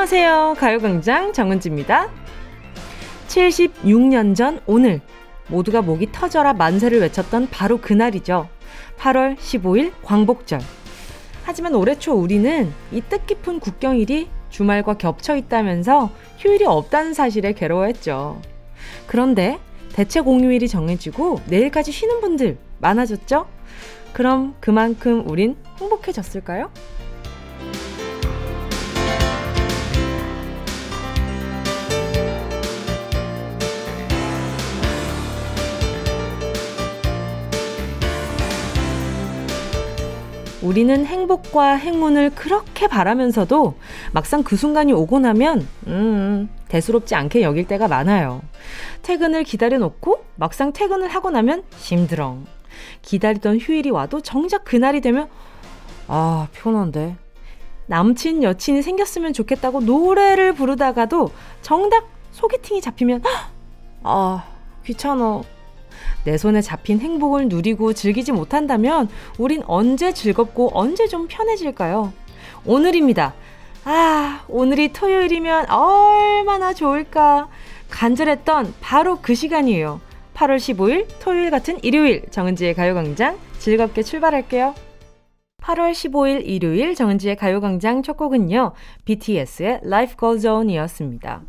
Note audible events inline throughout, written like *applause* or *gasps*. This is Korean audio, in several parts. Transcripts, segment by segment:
안녕하세요. 가요광장 정은지입니다. 76년 전 오늘 모두가 목이 터져라 만세를 외쳤던 바로 그날이죠. 8월 15일 광복절. 하지만 올해 초 우리는 이 뜻깊은 국경일이 주말과 겹쳐 있다면서 휴일이 없다는 사실에 괴로워했죠. 그런데 대체 공휴일이 정해지고 내일까지 쉬는 분들 많아졌죠? 그럼 그만큼 우린 행복해졌을까요? 우리는 행복과 행운을 그렇게 바라면서도 막상 그 순간이 오고 나면, 음, 대수롭지 않게 여길 때가 많아요. 퇴근을 기다려 놓고 막상 퇴근을 하고 나면 힘들어. 기다리던 휴일이 와도 정작 그날이 되면, 아, 피곤한데. 남친, 여친이 생겼으면 좋겠다고 노래를 부르다가도 정작 소개팅이 잡히면, 아, 귀찮아. 내 손에 잡힌 행복을 누리고 즐기지 못한다면 우린 언제 즐겁고 언제 좀 편해질까요? 오늘입니다. 아, 오늘이 토요일이면 얼마나 좋을까. 간절했던 바로 그 시간이에요. 8월 15일 토요일 같은 일요일 정은지의 가요광장 즐겁게 출발할게요. 8월 15일 일요일 정은지의 가요광장 첫 곡은요. BTS의 Life Goes On이었습니다.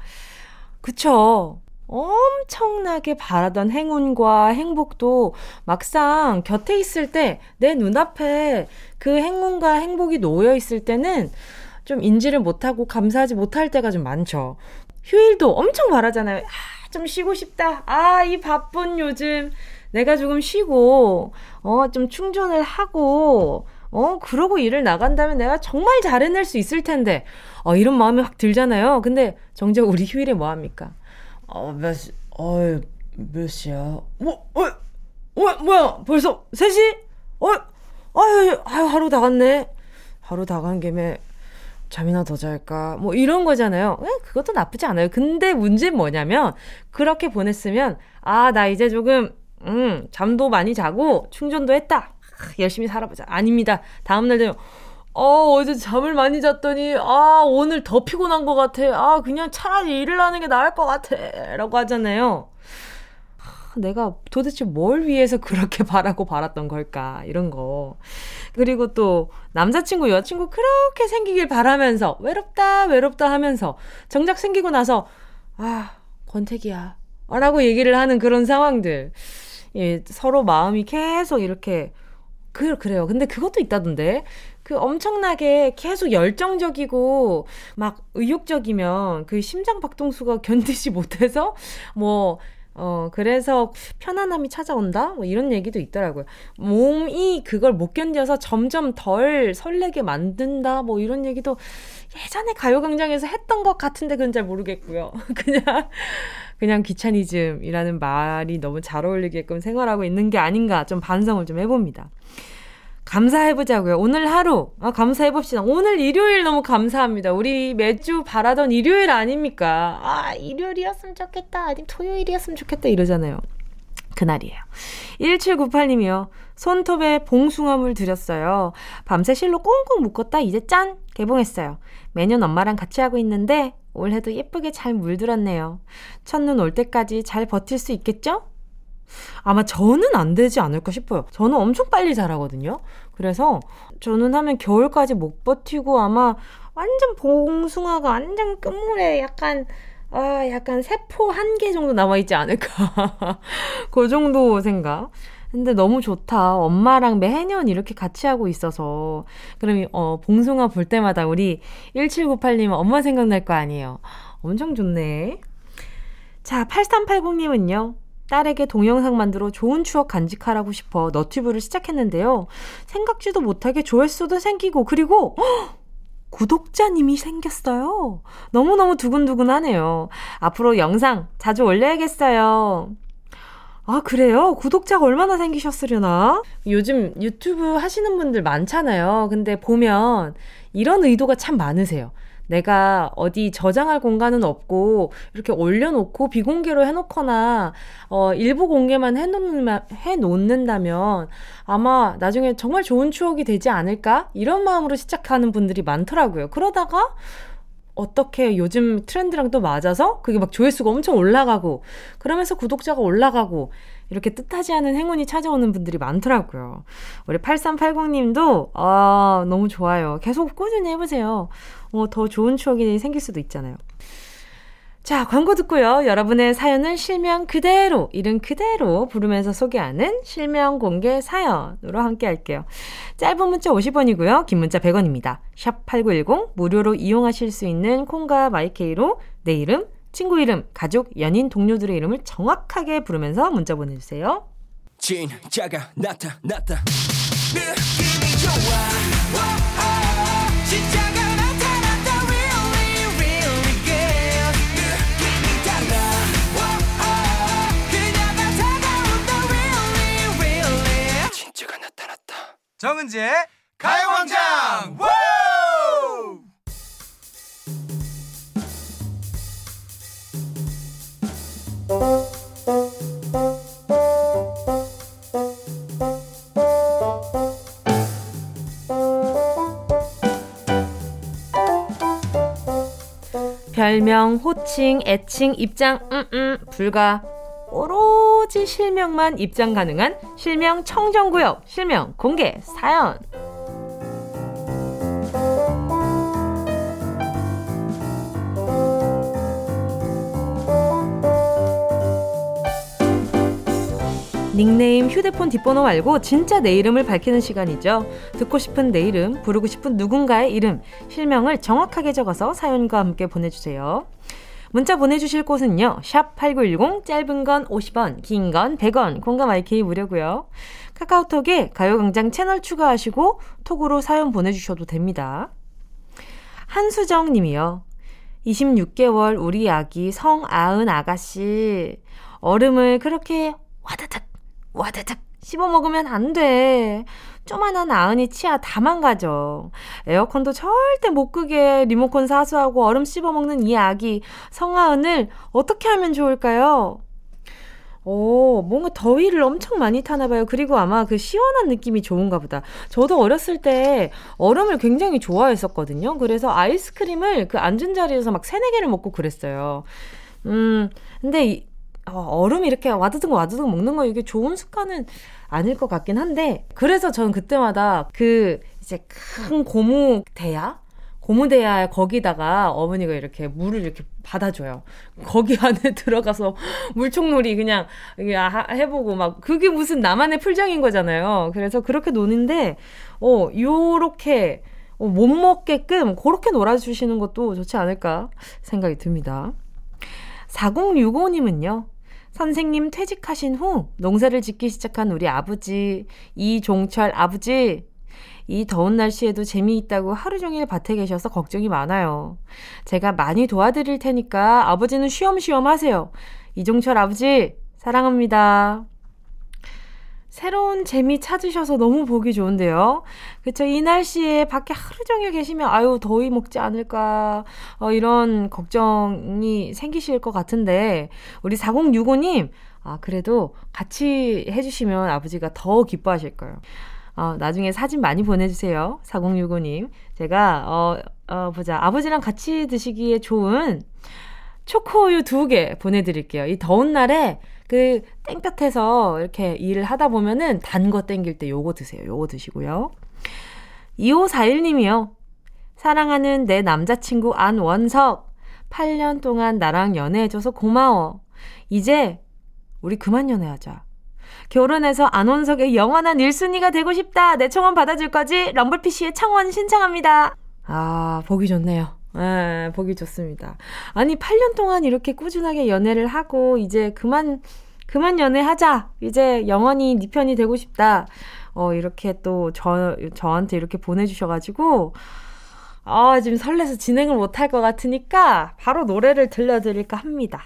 그쵸. 엄청나게 바라던 행운과 행복도 막상 곁에 있을 때 내 눈앞에 그 행운과 행복이 놓여 있을 때는 좀 인지를 못하고 감사하지 못할 때가 좀 많죠. 휴일도 엄청 바라잖아요. 아, 좀 쉬고 싶다. 아, 이 바쁜 요즘 내가 조금 쉬고, 어, 좀 충전을 하고, 어, 그러고 일을 나간다면 내가 정말 잘 해낼 수 있을 텐데, 어, 이런 마음이 확 들잖아요. 근데 정작 우리 휴일에 뭐 합니까? 어, 몇 시, 어, 몇 시야? 뭐, 어, 어, 뭐야? 벌써 3시? 어, 아유, 아유, 하루 다 갔네. 하루 다 간 김에 잠이나 더 잘까? 뭐 이런 거잖아요. 에, 그것도 나쁘지 않아요. 근데 문제는 뭐냐면, 그렇게 보냈으면, 아, 나 이제 조금, 음, 잠도 많이 자고, 충전도 했다. 열심히 살아보자. 아닙니다. 다음날 되면, 어, 어제 잠을 많이 잤더니, 아, 오늘 더 피곤한 것 같아. 아, 그냥 차라리 일을 하는 게 나을 것 같아. 라고 하잖아요. 내가 도대체 뭘 위해서 *laughs* 그렇게 바라고 바랐던 걸까? 이런 거. 그리고 또, 남자친구, 여자친구 그렇게 생기길 바라면서, 외롭다, 외롭다 하면서, 정작 생기고 나서, 아, 권태기야. 라고 얘기를 하는 그런 상황들. 예, 서로 마음이 계속 이렇게, 그, 그래요. 근데 그것도 있다던데. 그 엄청나게 계속 열정적이고 막 의욕적이면 그 심장 박동수가 *laughs* 견디지 못해서 뭐 어, 그래서 편안함이 찾아온다? 뭐 이런 얘기도 있더라고요. 몸이 그걸 못 견뎌서 점점 덜 설레게 만든다? 뭐 이런 얘기도 예전에 가요광장에서 했던 것 같은데 그건 잘 모르겠고요. *laughs* 그냥, 그냥 귀차니즘이라는 말이 너무 잘 어울리게끔 생활하고 있는 게 아닌가 좀 반성을 좀 해봅니다. 감사해보자고요. 오늘 하루, 아, 감사해봅시다. 오늘 일요일 너무 감사합니다. 우리 매주 바라던 일요일 아닙니까? 아, 일요일이었으면 좋겠다. 아니면 토요일이었으면 좋겠다. 이러잖아요. 그날이에요. 1798님이요. 손톱에 봉숭아물 드렸어요. 밤새 실로 꽁꽁 묶었다 이제 짠! 개봉했어요. 매년 엄마랑 같이 하고 있는데 올해도 예쁘게 잘 물들었네요. 첫눈 올 때까지 잘 버틸 수 있겠죠? 아마 저는 안 되지 않을까 싶어요. 저는 엄청 빨리 자라거든요. 그래서 저는 하면 겨울까지 못 버티고 아마 완전 봉숭아가 완전 끝물에 약간 아, 약간 세포 한 개 정도 남아있지 않을까. *laughs* 그 정도 생각. 근데 너무 좋다. 엄마랑 매년 이렇게 같이 하고 있어서. 그럼, 어, 봉숭아 볼 때마다 우리 1798님 엄마 생각날 거 아니에요. 엄청 좋네. 자, 8380님은요. 딸에게 동영상 만들어 좋은 추억 간직하라고 싶어 너튜브를 시작했는데요. 생각지도 못하게 조회수도 생기고 그리고 허! 구독자님이 생겼어요. 너무너무 두근두근하네요. 앞으로 영상 자주 올려야겠어요. 아, 그래요? 구독자가 얼마나 생기셨으려나? 요즘 유튜브 하시는 분들 많잖아요. 근데 보면 이런 의도가 참 많으세요. 내가 어디 저장할 공간은 없고 이렇게 올려놓고 비공개로 해놓거나 어, 일부 공개만 해놓는, 해놓는다면 아마 나중에 정말 좋은 추억이 되지 않을까? 이런 마음으로 시작하는 분들이 많더라고요. 그러다가 어떻게 요즘 트렌드랑 또 맞아서 그게 막 조회수가 엄청 올라가고 그러면서 구독자가 올라가고 이렇게 뜻하지 않은 행운이 찾아오는 분들이 많더라고요. 우리 8380님도 아, 너무 좋아요. 계속 꾸준히 해보세요. 어, 더 좋은 추억이 생길 수도 있잖아요. 자, 광고 듣고요. 여러분의 사연을 실명 그대로, 이름 그대로 부르면서 소개하는 실명 공개 사연으로 함께 할게요. 짧은 문자 50원이고요. 긴 문자 100원입니다. 샵 8910 무료로 이용하실 수 있는 콩과 마이케이로 내 이름, 친구 이름, 가족, 연인, 동료들의 이름을 정확하게 부르면서 문자 보내주세요. 진짜가 나타났다. 느낌이 좋아. 오, 오, 진짜가 정은지의 가요광장! 별명, 호칭, 애칭, 입장, 음, 음, 불가. 오로 지 실명만 입장 가능한 실명 청정구역 실명 공개 사연. 닉네임, 휴대폰 뒷번호 말고 진짜 내 이름을 밝히는 시간이죠. 듣고 싶은 내 이름, 부르고 싶은 누군가의 이름, 실명을 정확하게 적어서 사연과 함께 보내주세요. 문자 보내주실 곳은요. 샵 8910 짧은 건 50원 긴 건 100원 공감 IK 무료고요. 카카오톡에 가요광장 채널 추가하시고 톡으로 사연 보내주셔도 됩니다. 한수정 님이요. 26개월 우리 아기 성아은 아가씨 얼음을 그렇게 와다닥 와다닥 씹어 먹으면 안 돼. 쪼만한 아은이 치아 다 망가져. 에어컨도 절대 못 끄게 리모컨 사수하고 얼음 씹어 먹는 이 아기 성아은을 어떻게 하면 좋을까요? 오, 뭔가 더위를 엄청 많이 타나 봐요. 그리고 아마 그 시원한 느낌이 좋은가 보다. 저도 어렸을 때 얼음을 굉장히 좋아했었거든요. 그래서 아이스크림을 그 앉은 자리에서 막 세네 개를 먹고 그랬어요. 음, 근데 이, 어, 얼음 이렇게 와드득 와드득 먹는 거 이게 좋은 습관은 아닐 것 같긴 한데 그래서 저는 그때마다 그 이제 큰 고무 대야 고무 대야 거기다가 어머니가 이렇게 물을 이렇게 받아줘요. 거기 *laughs* 안에 들어가서 물총놀이 그냥 해보고 막 그게 무슨 나만의 풀장인 거잖아요. 그래서 그렇게 노는데 어 요렇게 어, 못 먹게끔 그렇게 놀아주시는 것도 좋지 않을까 생각이 듭니다. 4065님은요. 선생님 퇴직하신 후 농사를 짓기 시작한 우리 아버지, 이종철 아버지. 이 더운 날씨에도 재미있다고 하루 종일 밭에 계셔서 걱정이 많아요. 제가 많이 도와드릴 테니까 아버지는 쉬엄쉬엄 하세요. 이종철 아버지, 사랑합니다. 새로운 재미 찾으셔서 너무 보기 좋은데요. 그쵸. 이 날씨에 밖에 하루 종일 계시면, 아유, 더위 먹지 않을까, 어, 이런 걱정이 생기실 것 같은데, 우리 4065님, 아, 그래도 같이 해주시면 아버지가 더 기뻐하실 거예요. 어, 나중에 사진 많이 보내주세요. 4065님. 제가, 어, 어, 보자. 아버지랑 같이 드시기에 좋은 초코우유 두 개 보내드릴게요. 이 더운 날에 그 땡볕에서 이렇게 일을 하다 보면은 단 거 땡길 때 요거 드세요. 요거 드시고요. 2541님이요. 사랑하는 내 남자친구 안원석. 8년 동안 나랑 연애해줘서 고마워. 이제 우리 그만 연애하자. 결혼해서 안원석의 영원한 1순위가 되고 싶다. 내 청원 받아줄 거지? 럼블피쉬의 청원 신청합니다. 아, 보기 좋네요. 예, 보기 좋습니다. 아니, 8년 동안 이렇게 꾸준하게 연애를 하고, 이제 그만, 그만 연애하자! 이제 영원히 네 편이 되고 싶다. 어, 이렇게 또 저, 저한테 이렇게 보내주셔가지고, 아, 지금 설레서 진행을 못할 것 같으니까, 바로 노래를 들려드릴까 합니다.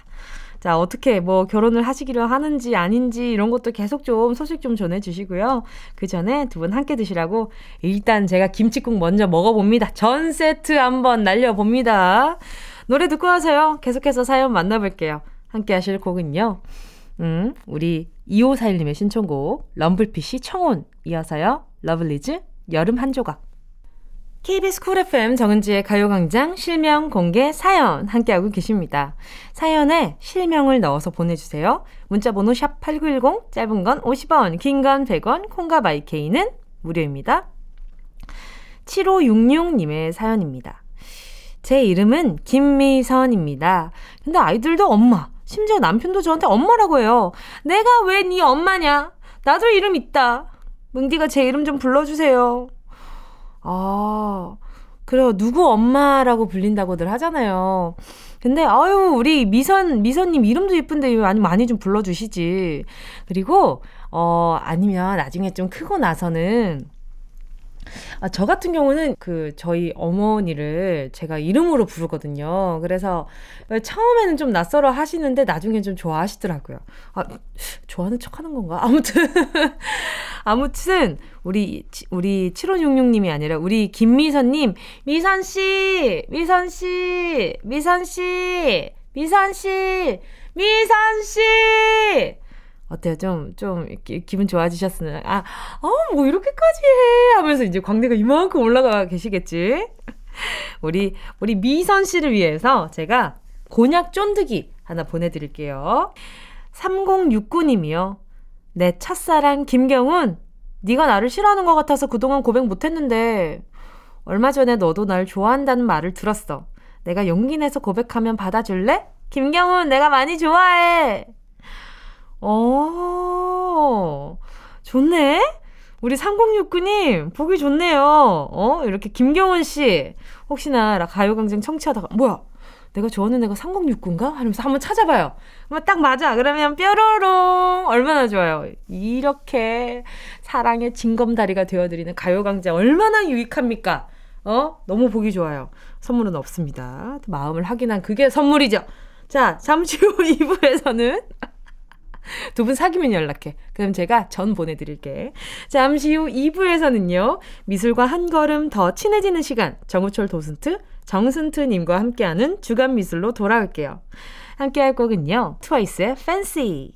자, 어떻게 뭐 결혼을 하시기로 하는지 아닌지 이런 것도 계속 좀 소식 좀 전해주시고요. 그 전에 두 분 함께 드시라고 일단 제가 김치국 먼저 먹어봅니다. 전 세트 한번 날려봅니다. 노래 듣고 와서요. 계속해서 사연 만나볼게요. 함께 하실 곡은요. 음, 우리 2541님의 신청곡 럼블피쉬 청혼 이어서요. 러블리즈 여름 한 조각 KBS Cool FM 정은지의 가요광장 실명 공개 사연 함께하고 계십니다. 사연에 실명을 넣어서 보내주세요. 문자번호 샵 8910, 짧은 건 50원, 긴 건 100원, Kong과 my K는 무료입니다. 7566님의 사연입니다. 제 이름은 김미선입니다. 근데 아이들도 엄마, 심지어 남편도 저한테 엄마라고 해요. 내가 왜 네 엄마냐? 나도 이름 있다. 뭉디가 제 이름 좀 불러주세요. 아, 그래요. 누구 엄마라고 불린다고들 하잖아요. 근데, 아유, 우리 미선, 미선님 이름도 예쁜데 많이, 많이 좀 불러주시지. 그리고, 어, 아니면 나중에 좀 크고 나서는, 아, 저 같은 경우는 그 저희 어머니를 제가 이름으로 부르거든요. 그래서 처음에는 좀 낯설어 하시는데 나중에 좀 좋아하시더라고요. 아, 좋아하는 척 하는 건가? 아무튼. *laughs* 아무튼, 우리, 우리 7566님이 아니라 우리 김미선님, 미선씨! 미선씨! 미선씨! 미선씨! 미선씨! 어때요? 좀, 좀, 기분 좋아지셨으나, 아, 어, 뭐, 이렇게까지 해! 하면서 이제 광대가 이만큼 올라가 계시겠지? *laughs* 우리, 우리 미선 씨를 위해서 제가 곤약 쫀득이 하나 보내드릴게요. 3069님이요. 내 첫사랑 김경훈, 네가 나를 싫어하는 것 같아서 그동안 고백 못했는데, 얼마 전에 너도 날 좋아한다는 말을 들었어. 내가 용기 내서 고백하면 받아줄래? 김경훈, 내가 많이 좋아해! 어, 좋네? 우리 3069님, 보기 좋네요. 어, 이렇게 김경원 씨, 혹시나 가요광장 청취하다가, 뭐야? 내가 좋아하는 애가 3069인가? 하면서 한번 찾아봐요. 그러면 딱 맞아. 그러면 뾰로롱! 얼마나 좋아요. 이렇게 사랑의 징검다리가 되어드리는 가요광장 얼마나 유익합니까? 어? 너무 보기 좋아요. 선물은 없습니다. 마음을 확인한 그게 선물이죠. 자, 잠시 후 *laughs* 2부에서는 *laughs* 두 분 사귀면 연락해. 그럼 제가 전 보내드릴게. 잠시 후 2부에서는요, 미술과 한 걸음 더 친해지는 시간, 정우철 도슨트, 정순트님과 함께하는 주간 미술로 돌아올게요. 함께할 곡은요, 트와이스의 Fancy.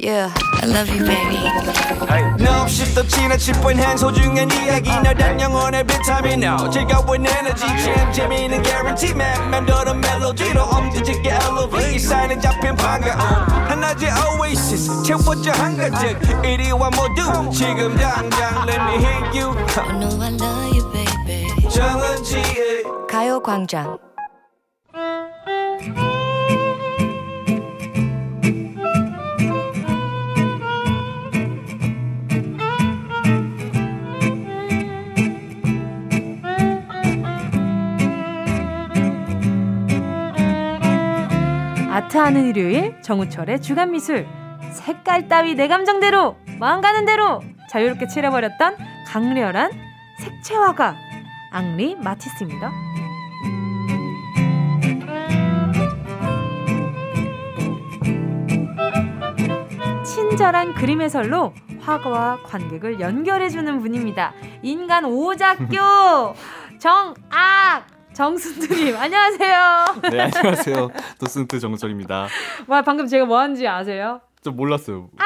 Yeah, I love you, baby. No, 없이 또 지나칠 뻔한 소중한 이야기. 너란 영혼의 비타민. No 즐거운 에너지. 참 재미있는 guarantee. man 맘대로 멜로디로 엄지짓게 elevate 이 사인은 잡힌 반가움 하나의 oasis. 채워져 한가득. 이리와 모두 지금 당장 let me hit you. I know I love you, baby. 정은지의 가요광장 아트하는 일요일 정우철의 주간미술 색깔 따위 내 감정대로 마음 가는 대로 자유롭게 칠해버렸던 강렬한 색채화가 앙리 마티스입니다. 친절한 그림 해설로 화가와 관객을 연결해주는 분입니다. 인간 오작교 *laughs* 정악 정순트님 *laughs* 안녕하세요. 네 안녕하세요. 도슨트 정철입니다. 와 방금 제가 뭐 하는지 아세요? 좀 몰랐어요. 아!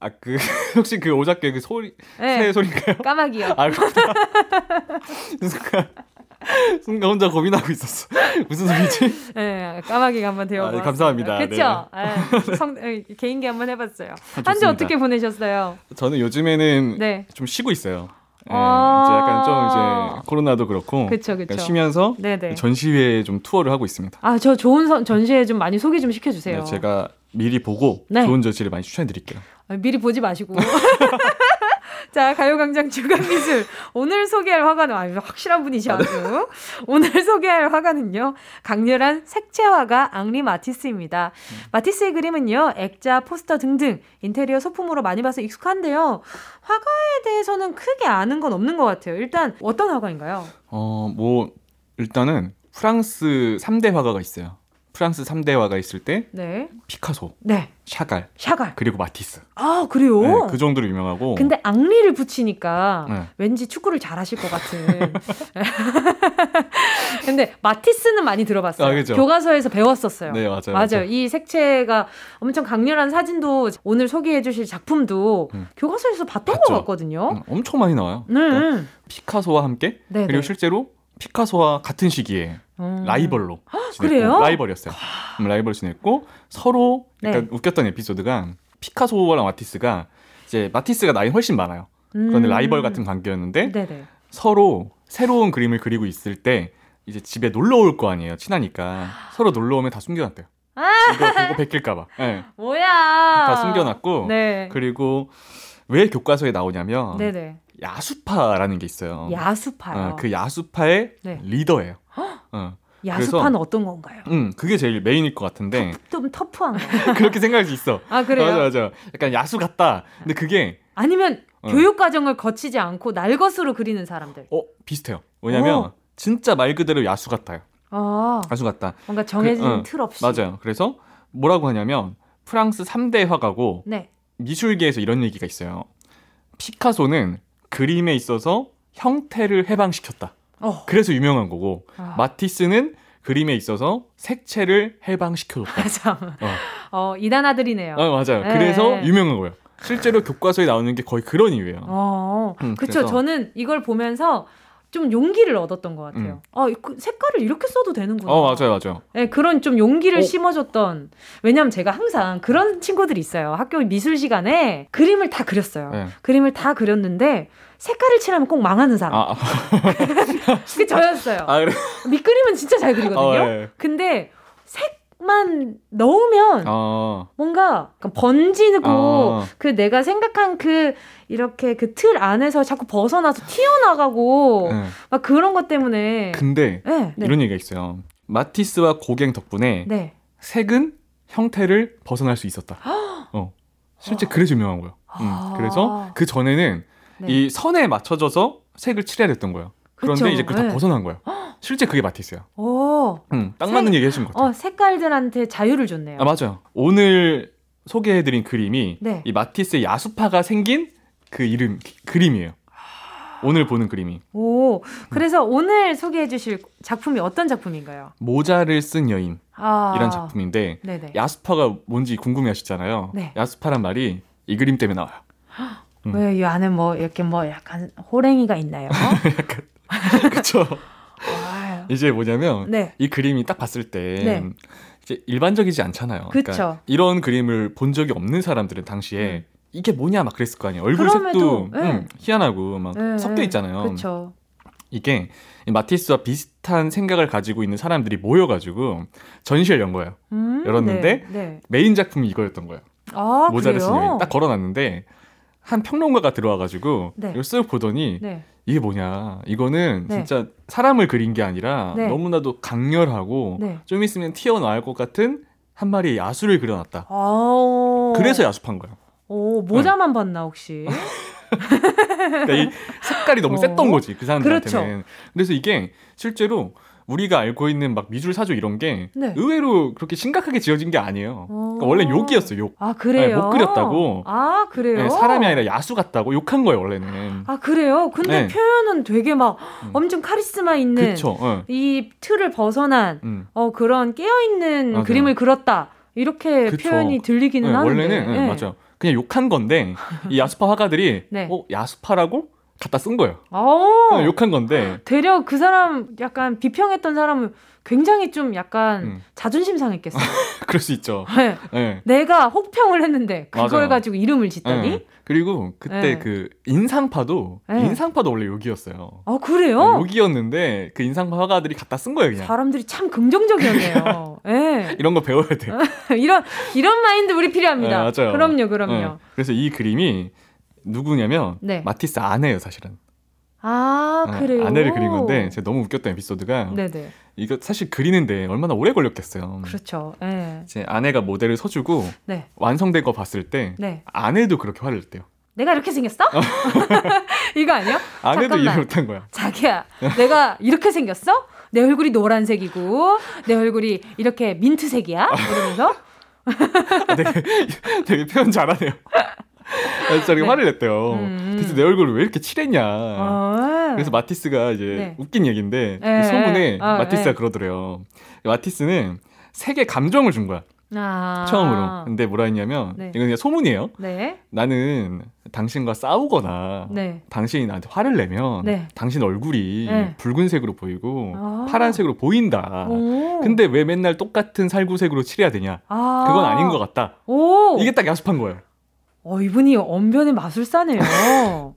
아 그 *laughs* 혹시 그 오작계 그 소리 네. 새 소리인가요? 까마귀요. 아 *laughs* 순간 순간 혼자 고민하고 있었어. 무슨 소리지? 네, 까마귀가 한번 되어봤어요. 아, 감사합니다. 그렇죠. 네. 성, 개인기 한번 해봤어요. 한주 어떻게 보내셨어요? 저는 요즘에는 네. 좀 쉬고 있어요. 네, 아~ 이제 약간 좀 이제 코로나도 그렇고 그쵸, 그쵸. 쉬면서 네네. 전시회 좀 투어를 하고 있습니다. 아, 저 좋은 선, 전시회 좀 많이 소개 좀 시켜주세요. 네, 제가 미리 보고 네. 좋은 전시를 많이 추천해드릴게요. 아, 미리 보지 마시고. *laughs* 자, 가요광장 주간미술. 오늘 소개할 화가는, 아, 확실한 분이셔, 아주. 오늘 소개할 화가는요, 강렬한 색채화가 앙리 마티스입니다. 음. 마티스의 그림은요, 액자, 포스터 등등 인테리어 소품으로 많이 봐서 익숙한데요. 화가에 대해서는 크게 아는 건 없는 것 같아요. 일단, 어떤 화가인가요? 어, 뭐, 일단은 프랑스 3대 화가가 있어요. 프랑스 3대화가 있을 때 네. 피카소, 네. 샤갈, 샤갈, 그리고 마티스. 아 그래요? 네, 그 정도로 유명하고. 근데 앙리를 붙이니까 네. 왠지 축구를 잘하실 것 같은. *laughs* 근데 마티스는 많이 들어봤어요. 아, 그렇죠. 교과서에서 배웠었어요. 네 맞아요, 맞아요. 맞아요. 이 색채가 엄청 강렬한 사진도 오늘 소개해주실 작품도 음. 교과서에서 봤던 봤죠. 것 같거든요. 음, 엄청 많이 나와요. 네. 그러니까 피카소와 함께 네네. 그리고 실제로 피카소와 같은 시기에 음. 라이벌로 지냈고 그래요? 라이벌이었어요. 음, 라이벌 지냈고 서로 약간 네. 웃겼던 에피소드가 피카소랑 마티스가 이제 마티스가 나이 훨씬 많아요. 그런데 음. 라이벌 같은 관계였는데 네네. 서로 새로운 그림을 그리고 있을 때 이제 집에 놀러 올 거 아니에요. 친하니까 서로 놀러 오면 다 숨겨놨대요. 아~ 이거 보고 베낄까봐. 네. 뭐야? 다 숨겨놨고 네. 그리고 왜 교과서에 나오냐면 네네. 야수파라는 게 있어요. 야수파요. 어, 그 야수파의 네. 리더예요. 어. 야수파는 어떤 건가요? 음, 그게 제일 메인일 것 같은데. 좀 터프한 거. *laughs* 그렇게 생각할 수 있어. 아, 그래요? 맞아, 맞아. 약간 야수 같다. 근데 그게. 아니면 어. 교육 과정을 거치지 않고 날것으로 그리는 사람들. 어, 비슷해요. 왜냐면 오. 진짜 말 그대로 야수 같아요. 아. 야수 같다. 뭔가 정해진 그, 어, 틀 없이. 맞아요. 그래서 뭐라고 하냐면 프랑스 3대 화가고 네. 미술계에서 이런 얘기가 있어요. 피카소는 그림에 있어서 형태를 해방시켰다. 어. 그래서 유명한 거고 아. 마티스는 그림에 있어서 색채를 해방시켜줬다. 참. 어. 어, 이단 아들이네요. 어, 맞아요. 네. 그래서 유명한 거예요. 실제로 교과서에 나오는 게 거의 그런 이유예요. 어, 음, 그렇죠. 저는 이걸 보면서 좀 용기를 얻었던 것 같아요. 음. 아, 그 색깔을 이렇게 써도 되는구나. 어, 맞아요, 맞아요. 네, 그런 좀 용기를 어? 심어줬던. 왜냐면 제가 항상 그런 친구들이 있어요. 학교 미술 시간에 그림을 다 그렸어요. 네. 그림을 다 그렸는데 색깔을 칠하면 꼭 망하는 사람. 아. *laughs* 그게 저였어요. 아, 그래? 밑그림은 진짜 잘 그리거든요. 어, 네. 근데 색 만 넣으면 어. 뭔가 번지고 어. 그 내가 생각한 그 이렇게 그 틀 안에서 자꾸 벗어나서 튀어나가고 네. 막 그런 것 때문에. 근데 네, 네. 이런 얘기가 있어요. 마티스와 고갱 덕분에 네. 색은 형태를 벗어날 수 있었다. 어. 실제 그래서 유명한 거예요. 음. 아. 그래서 그 전에는 네. 이 선에 맞춰져서 색을 칠해야 됐던 거예요. 그런데 그쵸? 이제 그걸 다 네. 벗어난 거예요. 실제 그게 마티스요. 오. 응, 딱 색, 맞는 얘기 해준 것 같아요. 어, 색깔들한테 자유를 줬네요. 아, 맞아요. 오늘 소개해드린 그림이 네. 이 마티스의 야수파가 생긴 그 이름, 그림이에요. 오늘 보는 그림이. 오, 그래서 음. 오늘 소개해 주실 작품이 어떤 작품인가요? 모자를 쓴 여인. 아. 이란 작품인데, 네네. 야수파가 뭔지 궁금해 하시잖아요. 네. 야수파란 말이 이 그림 때문에 나와요. 음. 왜이 안에 뭐 이렇게 뭐 약간 호랭이가 있나요? *laughs* 약간 그렇죠. 이제 뭐냐면 네. 이 그림이 딱 봤을 때 네. 이제 일반적이지 않잖아요. 그쵸. 그러니까 이런 그림을 본 적이 없는 사람들은 당시에 음. 이게 뭐냐 막 그랬을 거 아니에요. 얼굴 색도 네. 음, 희한하고 막 네, 섞여 있잖아요. 그쵸. 이게 마티스와 비슷한 생각을 가지고 있는 사람들이 모여가지고 전시를 연 거예요. 음, 열었는데 네, 네. 메인 작품이 이거였던 거예요. 아, 모자를 쓰는 딱 걸어놨는데 한 평론가가 들어와가지고 네. 이걸 쓱 보더니 네. 이게 뭐냐 이거는 네. 진짜 사람을 그린 게 아니라 네. 너무나도 강렬하고 네. 좀 있으면 튀어나올 것 같은 한 마리의 야수를 그려놨다. 아~ 그래서 야수판 거예요. 오 모자만 네. 봤나 혹시? *laughs* 그러니까 이 색깔이 너무 어. 셌던 거지 그 사람들한테는. 그렇죠. 그래서 이게 실제로 우리가 알고 있는 막 미술 사조 이런 게 네. 의외로 그렇게 심각하게 지어진 게 아니에요. 그러니까 원래 욕이었어 욕. 아 그래요? 네, 못 그렸다고. 아 그래요? 네, 사람이 아니라 야수 같다고 욕한 거예요 원래는. 아 그래요? 근데 네. 표현은 되게 막 음. 엄청 카리스마 있는 그쵸, 어. 이 틀을 벗어난 음. 어 그런 깨어 있는 그림을 그렸다 이렇게 그쵸. 표현이 들리기는 네, 하는데. 원래는 네, 맞아. 그냥 욕한 건데 *laughs* 이 야수파 화가들이 네. 어 야수파라고 갖다 쓴 거예요. 어, 욕한 건데. 되려 그 사람 약간 비평했던 사람은 굉장히 좀 약간 음. 자존심 상했겠어. *laughs* 그럴 수 있죠. 네. 네. 내가 혹평을 했는데 그걸 맞아요. 가지고 이름을 짓다니. 네. 그리고 그때 네. 그 인상파도 네. 인상파도 원래 욕이었어요. 아 그래요? 네, 욕이었는데 그 인상파 화가들이 갖다 쓴 거예요 그냥. 사람들이 참 긍정적이었네요. *laughs* 네. 이런 거 배워야 돼. *laughs* 이런 이런 마인드 우리 필요합니다. 네, 맞아요. 그럼요, 그럼요. 네. 그래서 이 그림이 누구냐면 네. 마티스 아내예요 사실은. 아 네, 그래요. 아내를 그린 건데 제가 너무 웃겼던 에피소드가 네네. 이거 사실 그리는데 얼마나 오래 걸렸겠어요. 그렇죠. 네. 제 아내가 모델을 서주고 네. 완성된 거 봤을 때 네. 아내도 그렇게 화를 냈대요. 내가 이렇게 생겼어? *laughs* 이거 아니야? 아내도 이해 못한 거야. 자기야, 내가 이렇게 생겼어? 내 얼굴이 노란색이고 내 얼굴이 이렇게 민트색이야. 이러면서 *laughs* 아, 되게 되게 표현 잘하네요. *laughs* 진짜 네. 화를 냈대요. 음. 그래서 내 얼굴을 왜 이렇게 칠했냐. 어. 그래서 마티스가 이제 네. 웃긴 얘기인데 그 네. 소문에 어, 마티스가 네. 그러더래요. 마티스는 세계 감정을 준 거야. 아~ 처음으로. 근데 뭐라 했냐면 네. 이건 그냥 소문이에요. 네. 나는 당신과 싸우거나 네. 당신이 나한테 화를 내면 네. 당신 얼굴이 네. 붉은색으로 보이고 아~ 파란색으로 보인다. 오~ 근데 왜 맨날 똑같은 살구색으로 칠해야 되냐? 아~ 그건 아닌 것 같다. 오~ 이게 딱 야습한 거예요. 어, 이분이 언변의 마술사네요.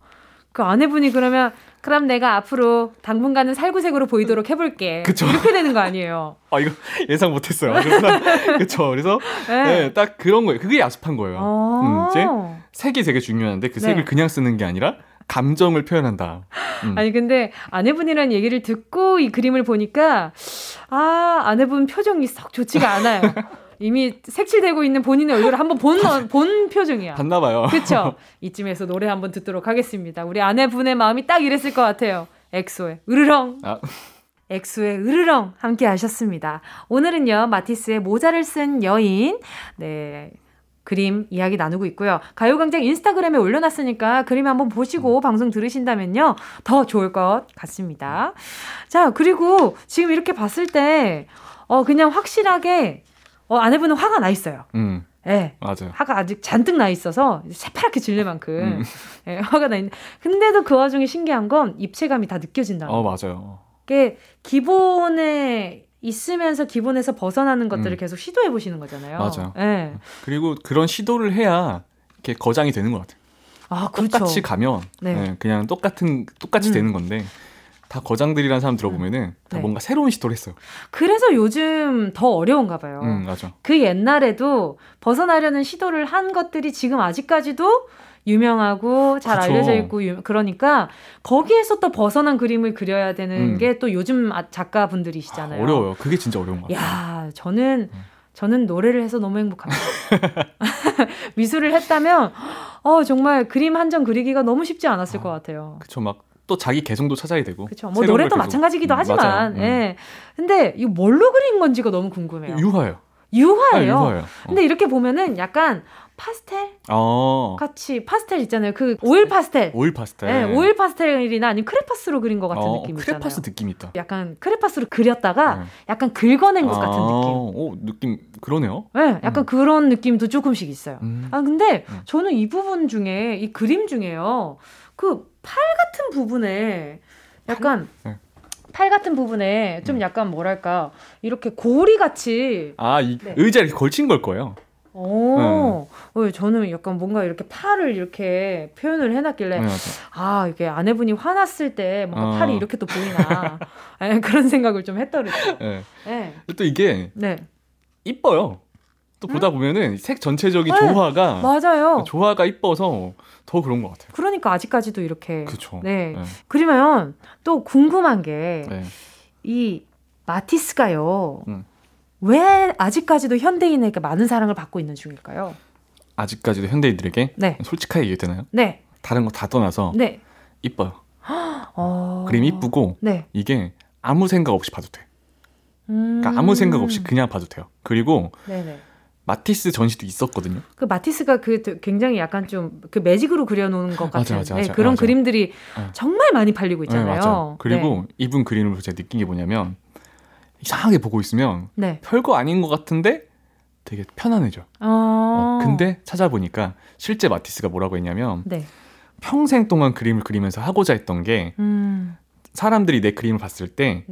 그 아내분이 그러면 그럼 내가 앞으로 당분간은 살구색으로 보이도록 해볼게. 그쵸. 이렇게 되는 거 아니에요? 아 이거 예상 못했어요. 그렇죠. 그래서 네. 네, 딱 그런 거예요. 그게 야습한 거예요. 아~ 음, 이제 색이 되게 중요한데 그 색을 네. 그냥 쓰는 게 아니라 감정을 표현한다. 음. 아니 근데 아내분이란 얘기를 듣고 이 그림을 보니까 아 아내분 표정이 썩 좋지가 않아요. 이미 색칠되고 있는 본인의 얼굴을 한번 본, *laughs* 본 표정이야. 봤나 봐요. 그렇죠. *laughs* 이쯤에서 노래 한번 듣도록 하겠습니다. 우리 아내분의 마음이 딱 이랬을 것 같아요. 엑소의 으르렁. 아. 엑소의 으르렁 함께 하셨습니다. 오늘은요, 마티스의 모자를 쓴 여인. 네. 그림 이야기 나누고 있고요. 가요광장 인스타그램에 올려놨으니까 그림 한번 보시고 음. 방송 들으신다면요. 더 좋을 것 같습니다. 자, 그리고 지금 이렇게 봤을 때, 어, 그냥 확실하게 어, 아내분은 화가 나 있어요. 음. 예. 맞아요. 화가 아직 잔뜩 나 있어서 새파랗게 질릴 만큼 음. 예, 화가 나 있는. 근데도 그 와중에 신기한 건 입체감이 다 느껴진다. 어, 맞아요. 게 기본에 있으면서 기본에서 벗어나는 것들을 음. 계속 시도해 보시는 거잖아요. 맞아요. 예. 그리고 그런 시도를 해야 이렇게 거장이 되는 것 같아요. 아, 그렇죠. 똑같이 가면 네. 네, 그냥 똑같은 똑같이 음. 되는 건데 다 거장들이라는 사람 들어보면은 음. 다 네. 뭔가 새로운 시도를 했어요. 그래서 요즘 더 어려운가 봐요. 음, 맞아. 그 옛날에도 벗어나려는 시도를 한 것들이 지금 아직까지도 유명하고 잘 그쵸. 알려져 있고 유, 그러니까 거기에서 또 벗어난 그림을 그려야 되는 음. 게또 요즘 아, 작가분들이시잖아요. 아, 어려워요. 그게 진짜 어려운 것 같아요. 야, 저는 음. 저는 노래를 해서 너무 행복합니다. *laughs* 미술을 했다면 어 정말 그림 한 점 그리기가 너무 쉽지 않았을 아, 것 같아요. 그쵸 막 또 자기 개성도 찾아야 되고. 그렇죠. 뭐 노래도 마찬가지기도 음, 하지만. 음. 예. 근데 이거 뭘로 그린 건지가 너무 궁금해요. 유화요. 유화예요. 아, 유화예요. 어. 근데 이렇게 보면은 약간 파스텔 어. 같이 파스텔 있잖아요. 그 오일 파스텔. 오일 파스텔. 네, 오일 파스텔이나 아니면 크레파스로 그린 것 같은 어, 느낌 있잖아요. 크레파스 느낌 있다. 약간 크레파스로 그렸다가 어. 약간 긁어낸 것 아, 같은 느낌. 오, 느낌 그러네요. 네, 약간 음. 그런 느낌도 조금씩 있어요. 음. 아 근데 음. 저는 이 부분 중에 이 그림 중에요. 그 팔 같은 부분에 약간 네. 팔 같은 부분에 좀 음. 약간 뭐랄까 이렇게 고리 같이 아 이 네. 의자에 걸친 걸 거예요. 오, 네. 저는 약간 뭔가 이렇게 팔을 이렇게 표현을 해놨길래 네, 아 이게 아내분이 화났을 때 뭔가 어. 팔이 이렇게 또 보이나 네, *laughs* 그런 생각을 좀 했더랬어요. 네. 네. 또 이게 네. 이뻐요. 또 보다 보면은 색 전체적인 네. 조화가 맞아요. 조화가 이뻐서 더 그런 것 같아요. 그러니까 아직까지도 이렇게 그쵸. 네. 네. 그러면 또 궁금한 게이 네. 마티스가요. 음. 왜 아직까지도 현대인에게 많은 사랑을 받고 있는 중일까요? 아직까지도 현대인들에게 네. 솔직하게 얘기해도 되나요? 네. 다른 거 다 떠나서 네. 이뻐요. 어... 그림 이쁘고 네. 이게 아무 생각 없이 봐도 돼. 음... 그러니까 아무 생각 없이 그냥 봐도 돼요. 그리고 네네. 마티스 전시도 있었거든요. 그 마티스가 그 굉장히 약간 좀 그 매직으로 그려놓은 것 같은 맞아, 맞아, 맞아, 네, 그런 그림들이 네. 정말 많이 팔리고 네, 있잖아요. 네, 그리고 네. 이분 그림을 제가 느낀 게 뭐냐면 이상하게 보고 있으면 네. 별거 아닌 것 같은데 되게 편안해져. 어... 어, 근데 찾아보니까 실제 마티스가 뭐라고 했냐면 평생 동안 그림을 그리면서 하고자 했던 게 음... 사람들이 내 그림을 봤을 때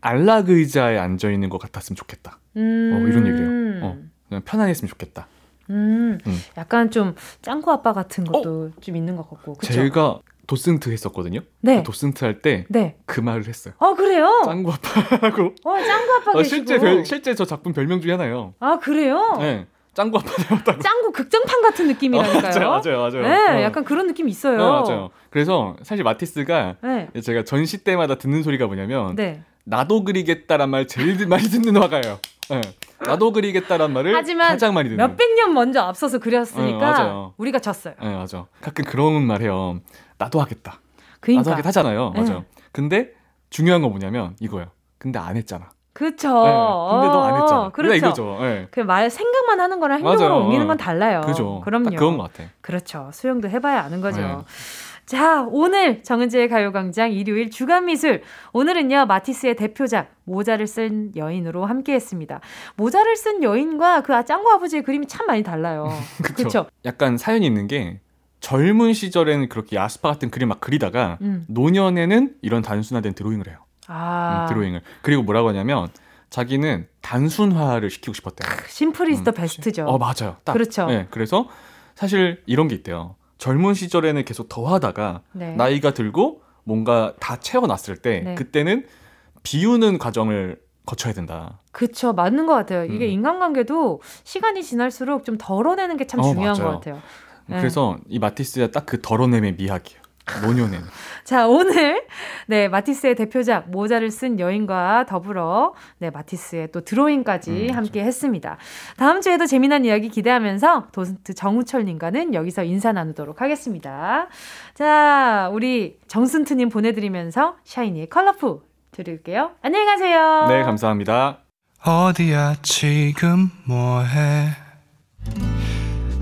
안락 의자에 앉아 있는 것 같았으면 좋겠다. 음... 어, 이런 얘기를 해요. 어. 그냥 편안했으면 좋겠다. 음, 음. 약간 좀 짱구 아빠 같은 것도 어? 좀 있는 것 같고. 그쵸? 제가 도슨트 했었거든요. 네. 그 도슨트 할 때그 네. 그 말을 했어요. 아 그래요? 짱구 아빠라고. 어 짱구 아빠 어, 실제 별, 실제 저 작품 별명 중에 하나예요. 아 그래요? 네. 짱구 아빠 닮았다고. 짱구 극장판 같은 느낌이라니까요. 어, 맞아요, 맞아요, 맞아요. 네, 어. 약간 그런 느낌 있어요. 네, 맞아요. 그래서 사실 마티스가 네. 제가 전시 때마다 듣는 소리가 뭐냐면 네. 나도 그리겠다란 말 제일 많이 듣는 화가예요. 네. 나도 그리겠다란 말을 하지만 가장 많이 듣는. 몇백 년 먼저 앞서서 그렸으니까 네, 우리가 졌어요. 네, 맞아. 가끔 그런 말 해요. 나도 하겠다. 그러니까. 나도 하겠다 하잖아요. 네. 맞아요. 근데 중요한 건 뭐냐면 이거예요. 근데 안 했잖아. 그쵸. 네, 근데 너 안 했잖아. 그렇죠. 이거죠. 네. 그말 생각만 하는 거랑 행동으로 맞아요. 옮기는 건 달라요. 그죠. 그럼요. 그런 것 같아. 그렇죠. 수영도 해봐야 아는 거죠. 네. 자, 오늘 정은지의 가요광장 일요일 주간 미술. 오늘은요, 마티스의 대표작, 모자를 쓴 여인으로 함께 했습니다. 모자를 쓴 여인과 그 짱구 아버지의 그림이 참 많이 달라요. *laughs* 그렇죠. 약간 사연이 있는 게, 젊은 시절에는 그렇게 야스파 같은 그림 막 그리다가, 음. 노년에는 이런 단순화된 드로잉을 해요. 아. 음, 드로잉을. 그리고 뭐라고 하냐면, 자기는 단순화를 시키고 싶었대요. 심플 이스 더 베스트죠. 어, 맞아요. 딱. 그렇죠. 네, 그래서 사실 이런 게 있대요. 젊은 시절에는 계속 더 하다가 네. 나이가 들고 뭔가 다 채워놨을 때 네. 그때는 비우는 과정을 거쳐야 된다. 그쵸, 맞는 것 같아요. 이게 음. 인간관계도 시간이 지날수록 좀 덜어내는 게참 어, 중요한 맞아요. 것 같아요. 그래서 네. 이 마티스가 딱 그 덜어냄의 미학이에요. 노년에는. 자, 오늘, 네, 마티스의 대표작, 모자를 쓴 여인과 더불어, 네, 마티스의 또 드로잉까지 음, 함께 했습니다. 다음 주에도 재미난 이야기 기대하면서 도슨트 정우철님과는 여기서 인사 나누도록 하겠습니다. 자, 우리 정순트님 보내드리면서 샤이니의 컬러풀 드릴게요. 안녕히 가세요. 네, 감사합니다. 어디야, 지금 뭐해?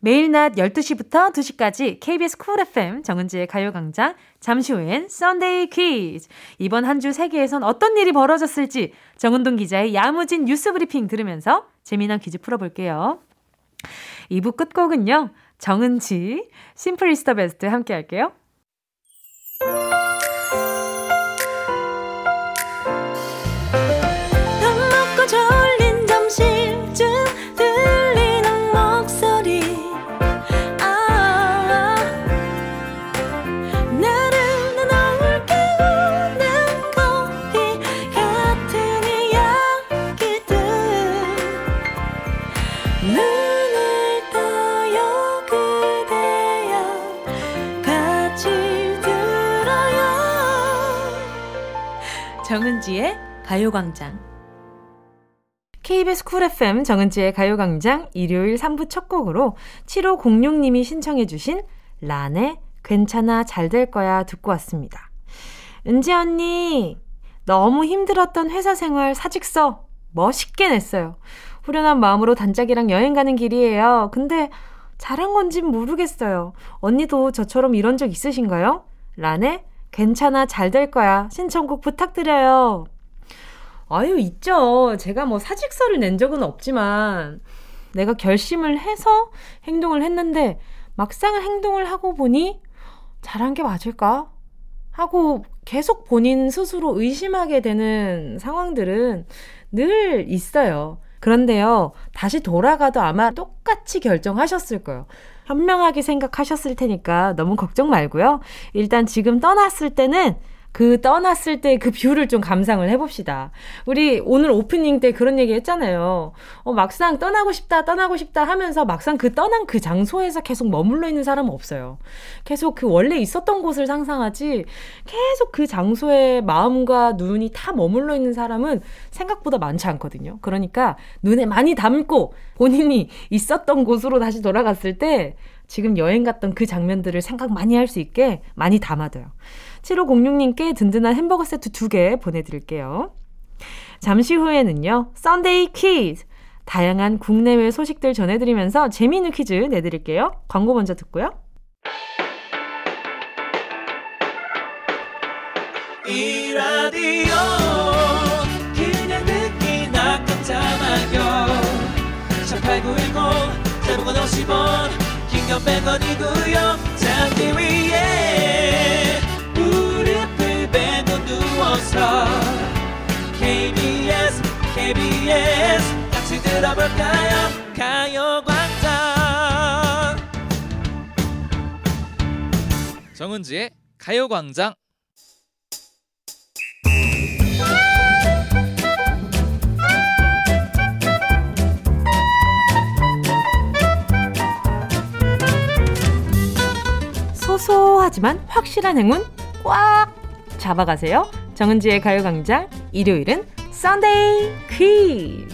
매일 낮 12시부터 2시까지 KBS Cool FM 정은지의 가요광장 잠시 후엔 Sunday 퀴즈 이번 한 주 세계에선 어떤 일이 벌어졌을지 정은동 기자의 야무진 뉴스 브리핑 들으면서 재미난 퀴즈 풀어볼게요. 2부 끝곡은요. 정은지 심플 이스터 베스트 함께 할게요. 정은지의 가요광장. KBS 쿨 FM 정은지의 가요광장 일요일 3부 첫 곡으로 7506님이 신청해 주신 란의 괜찮아 잘 될 거야 듣고 왔습니다. 은지 언니, 너무 힘들었던 회사 생활 사직서 멋있게 냈어요. 후련한 마음으로 단짝이랑 여행 가는 길이에요. 근데 잘한 건진 모르겠어요. 언니도 저처럼 이런 적 있으신가요? 란의 괜찮아, 잘 될 거야. 신청곡 부탁드려요. 아유, 있죠. 제가 뭐 사직서를 낸 적은 없지만, 내가 결심을 해서 행동을 했는데, 막상 행동을 하고 보니, 잘한 게 맞을까? 하고 계속 본인 스스로 의심하게 되는 상황들은 늘 있어요. 그런데요, 다시 돌아가도 아마 똑같이 결정하셨을 거예요. 현명하게 생각하셨을 테니까 너무 걱정 말고요. 일단 지금 떠났을 때는 그 떠났을 때 그 view를 좀 감상을 해봅시다. 우리 오늘 오프닝 때 그런 얘기 했잖아요. 어, 막상 떠나고 싶다, 떠나고 싶다 하면서 막상 그 떠난 그 장소에서 계속 머물러 있는 사람은 없어요. 계속 그 원래 있었던 곳을 상상하지, 계속 그 장소에 마음과 눈이 다 머물러 있는 사람은 생각보다 많지 않거든요. 그러니까 눈에 많이 담고 본인이 있었던 곳으로 다시 돌아갔을 때 지금 여행 갔던 그 장면들을 생각 많이 할 수 있게 많이 담아둬요. 7506님께 든든한 햄버거 세트 2개 보내드릴게요. 잠시 후에는요, Sunday 퀴즈! 다양한 국내외 소식들 전해드리면서 재미있는 퀴즈 내드릴게요. 광고 먼저 듣고요. 이 라디오 그냥 듣기나 깜짝마요 18910 대목원 50원 긴건 100원이고요 잠기 위 KBS KBS 같이 들어볼까요? 가요광장. 정은지의 가요광장. 소소하지만 확실한 행운 꽉 잡아가세요. 정은지의 가요광장 일요일은 썬데이 퀴즈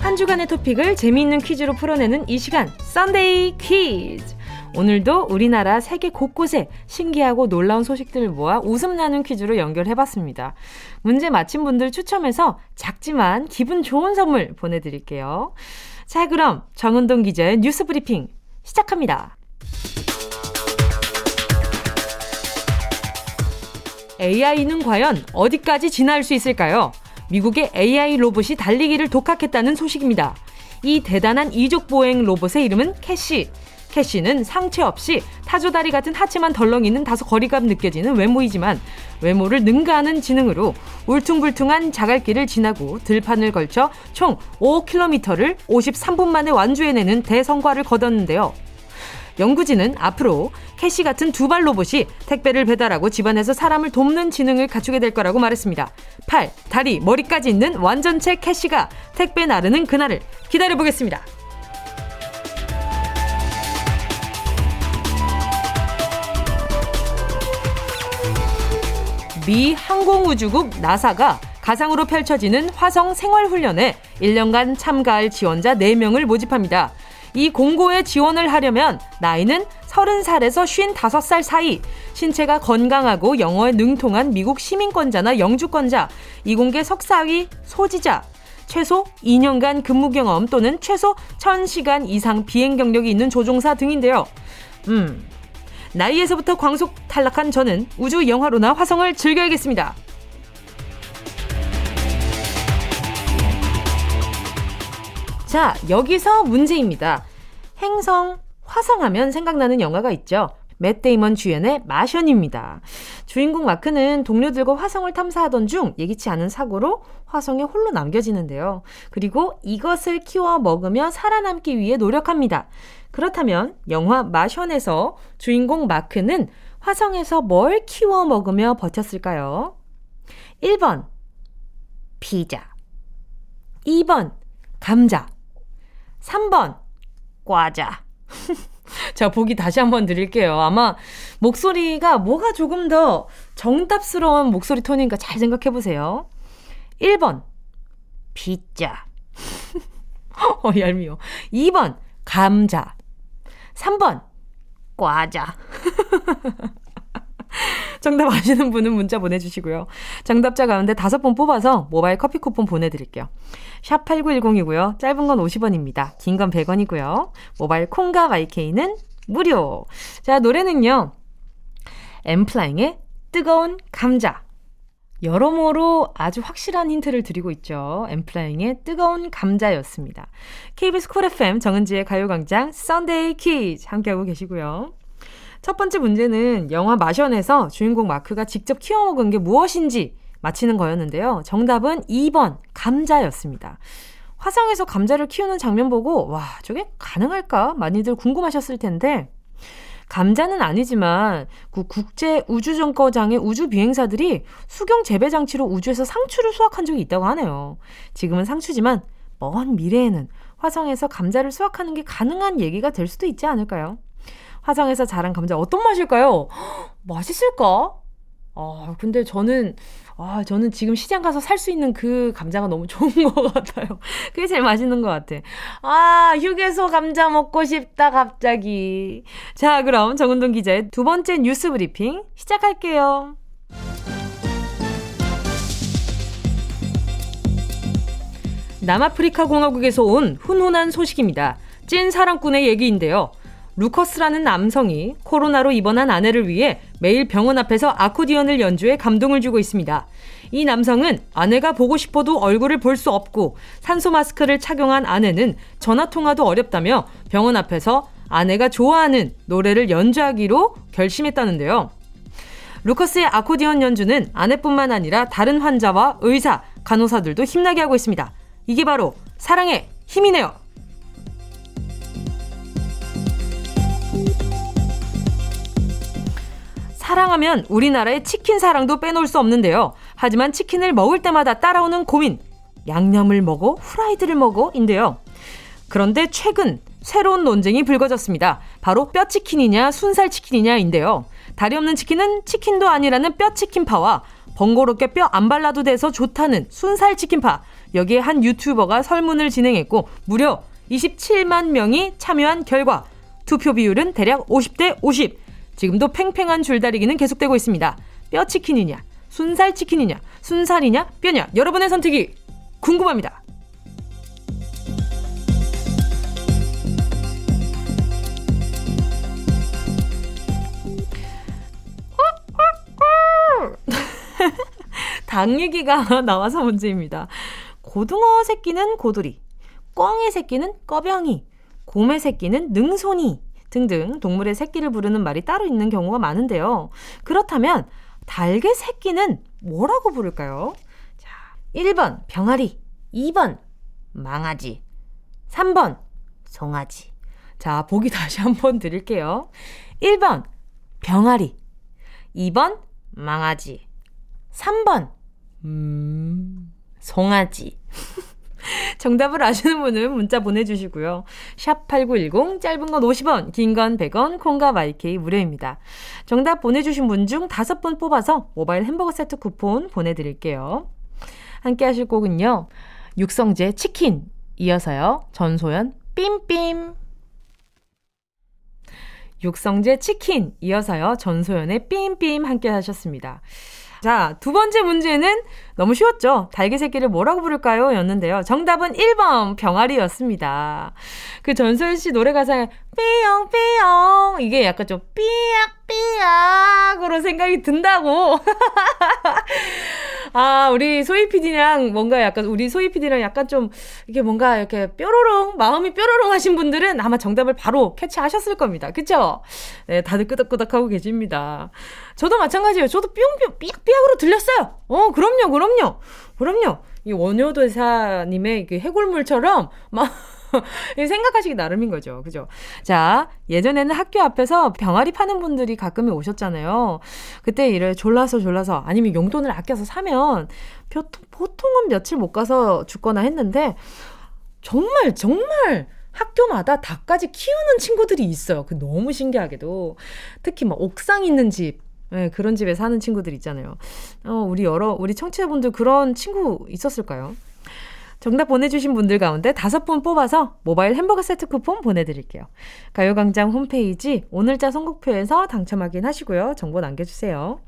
한 주간의 토픽을 재미있는 퀴즈로 풀어내는 이 시간 Sunday 퀴즈 오늘도 우리나라 세계 곳곳에 신기하고 놀라운 소식들을 모아 웃음 나는 퀴즈로 연결해봤습니다. 문제 맞힌 분들 추첨해서 작지만 기분 좋은 선물 보내드릴게요. 자, 그럼 정은동 기자의 뉴스 브리핑 시작합니다. AI는 과연 어디까지 진화할 수 있을까요? 미국의 AI 로봇이 달리기를 독학했다는 소식입니다. 이 대단한 이족 보행 로봇의 이름은 캐시. 캐시는 상체 없이 타조다리 같은 하체만 덜렁이는 다소 거리감 느껴지는 외모이지만 외모를 능가하는 지능으로 울퉁불퉁한 자갈길을 지나고 들판을 거쳐 총 5km를 53분 만에 완주해내는 대성과를 거뒀는데요. 연구진은 앞으로 캐시 같은 두발 로봇이 택배를 배달하고 집안에서 사람을 돕는 지능을 갖추게 될 거라고 말했습니다. 팔, 다리, 머리까지 있는 완전체 캐시가 택배 나르는 그날을 기다려보겠습니다. 미 항공우주국 나사가 가상으로 펼쳐지는 화성 생활훈련에 1년간 참가할 지원자 4명을 모집합니다. 이 공고에 지원을 하려면 나이는 30살에서 55살 사이, 신체가 건강하고 영어에 능통한 미국 시민권자나 영주권자, 이공계 석사위 소지자, 최소 2년간 근무 경험 또는 최소 1000시간 이상 비행 경력이 있는 조종사 등인데요. 음, 나이에서부터 광속 탈락한 저는 우주 영화로나 화성을 즐겨야겠습니다. 자, 여기서 문제입니다. 행성, 화성하면 생각나는 영화가 있죠. 맷 데이먼 주연의 마션입니다. 주인공 마크는 동료들과 화성을 탐사하던 중 예기치 않은 사고로 화성에 홀로 남겨지는데요. 그리고 이것을 키워 먹으며 살아남기 위해 노력합니다. 그렇다면 영화 마션에서 주인공 마크는 화성에서 뭘 키워 먹으며 버텼을까요? 1번 피자 2번 감자 3번 과자 *laughs* 자, 보기 다시 한번 드릴게요. 아마 목소리가 뭐가 조금 더 정답스러운 목소리 톤인가 잘 생각해 보세요. 1번, 피자. *laughs* 어, 얄미워. 2번, 감자. 3번, 과자. *laughs* 정답 아시는 분은 문자 보내주시고요. 정답자 가운데 다섯 분 뽑아서 모바일 커피 쿠폰 보내드릴게요. 샵 8910이고요. 짧은 건 50원입니다. 긴 건 100원이고요. 모바일 콩과 my K는 무료. 자, 노래는요. N.Flying의 뜨거운 감자. 여러모로 아주 확실한 힌트를 드리고 있죠. N.Flying의 뜨거운 감자였습니다. KBS Cool FM 정은지의 가요광장 Sunday 퀴즈 함께하고 계시고요. 첫 번째 문제는 영화 마션에서 주인공 마크가 직접 키워 먹은 게 무엇인지 맞히는 거였는데요. 정답은 2번 감자였습니다. 화성에서 감자를 키우는 장면 보고 와 저게 가능할까 많이들 궁금하셨을 텐데 감자는 아니지만 그 국제 우주정거장의 우주 비행사들이 수경 재배 장치로 우주에서 상추를 수확한 적이 있다고 하네요. 지금은 상추지만 먼 미래에는 화성에서 감자를 수확하는 게 가능한 얘기가 될 수도 있지 않을까요? 화성에서 자란 감자 어떤 맛일까요? *gasps* 맛있을까? 아, 근데 저는, 아, 저는 지금 시장 가서 살 수 있는 그 감자가 너무 *laughs* 좋은 것 같아요. 그게 제일 맛있는 것 같아. 아, 휴게소 감자 먹고 싶다, 갑자기. 자, 그럼 정은동 기자의 두 번째 뉴스 브리핑 시작할게요. 남아프리카 공화국에서 온 훈훈한 소식입니다. 찐 사랑꾼의 얘기인데요. 루커스라는 남성이 코로나로 입원한 아내를 위해 매일 병원 앞에서 아코디언을 연주해 감동을 주고 있습니다. 이 남성은 아내가 보고 싶어도 얼굴을 볼 수 없고 산소 마스크를 착용한 아내는 전화 통화도 어렵다며 병원 앞에서 아내가 좋아하는 노래를 연주하기로 결심했다는데요. 루커스의 아코디언 연주는 아내뿐만 아니라 다른 환자와 의사, 간호사들도 힘나게 하고 있습니다. 이게 바로 사랑의 힘이네요. 사랑하면 우리나라의 치킨 사랑도 빼놓을 수 없는데요. 하지만 치킨을 먹을 때마다 따라오는 고민. 양념을 먹어? 후라이드를 먹어? 인데요. 그런데 최근 새로운 논쟁이 불거졌습니다. 바로 뼈치킨이냐 순살치킨이냐인데요. 다리 없는 치킨은 치킨도 아니라는 뼈치킨파와 번거롭게 뼈 안 발라도 돼서 좋다는 순살치킨파. 여기에 한 유튜버가 설문을 진행했고 무려 27만 명이 참여한 결과 투표 비율은 대략 50대 50. 지금도 팽팽한 줄다리기는 계속되고 있습니다. 뼈 치킨이냐, 순살 치킨이냐, 순살이냐, 뼈냐. 여러분의 선택이 궁금합니다. 닭 얘기가 *laughs* 나와서 문제입니다. 고등어 새끼는 고돌이, 꿩의 새끼는 꺼병이, 곰의 새끼는 능손이 등등 동물의 새끼를 부르는 말이 따로 있는 경우가 많은데요. 그렇다면 닭의 새끼는 뭐라고 부를까요? 자, 1번 병아리, 2번 망아지, 3번 송아지. 자, 보기 *laughs* 다시 한번 드릴게요. 1번 병아리, 2번 망아지, 3번 음, 송아지. *laughs* 정답을 아시는 분은 문자 보내주시고요. 샵 8910, 짧은 건 50원, 긴 건 100원, 콩과 마이케이 무료입니다. 정답 보내주신 분 중 5분 뽑아서 모바일 햄버거 세트 쿠폰 보내드릴게요. 함께 하실 곡은요. 육성재 치킨, 이어서요. 전소연, 삠삠. 육성재 치킨, 이어서요. 전소연의 삠삠 함께 하셨습니다. 자, 두 번째 문제는 너무 쉬웠죠? 달기 새끼를 뭐라고 부를까요? 였는데요. 정답은 1번 병아리였습니다. 그 전소연 씨 노래 가사에 삐용 삐용 이게 약간 좀 삐약 삐약으로 생각이 든다고. *laughs* 아, 우리 소희 PD랑 뭔가 약간 우리 소희 PD랑 약간 좀 이게 뭔가 이렇게 뾰로롱 마음이 뾰로롱 하신 분들은 아마 정답을 바로 캐치하셨을 겁니다. 그쵸? 네, 다들 끄덕끄덕하고 계십니다. 저도 마찬가지예요. 저도 뿅뿅 삐약삐약으로 들렸어요. 어, 그럼요, 그럼요. 그럼요. 이 원효도사님의 그 해골물처럼 막 생각하시기 나름인 거죠. 그죠? 자, 예전에는 학교 앞에서 병아리 파는 분들이 가끔 오셨잖아요. 그때 이래 졸라서 졸라서 아니면 용돈을 아껴서 사면 보통은 며칠 못 가서 죽거나 했는데 정말 정말 학교마다 닭까지 키우는 친구들이 있어요. 그 너무 신기하게도. 특히 막 옥상 있는 집, 네, 그런 집에 사는 친구들 있잖아요. 어, 우리 여러, 우리 청취자분들 그런 친구 있었을까요? 정답 보내주신 분들 가운데 다섯 분 뽑아서 모바일 햄버거 세트 쿠폰 보내드릴게요. 가요광장 홈페이지 오늘자 선곡표에서 당첨 확인하시고요. 정보 남겨주세요.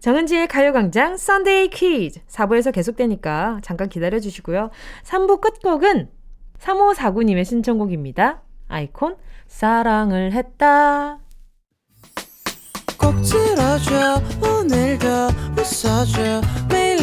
정은지의 가요광장 Sunday 퀴즈 4부에서 계속되니까 잠깐 기다려주시고요. 3부 끝곡은 3549님의 신청곡입니다. iKON 사랑을 했다. 꼭 들어줘 오늘도 웃어줘 매일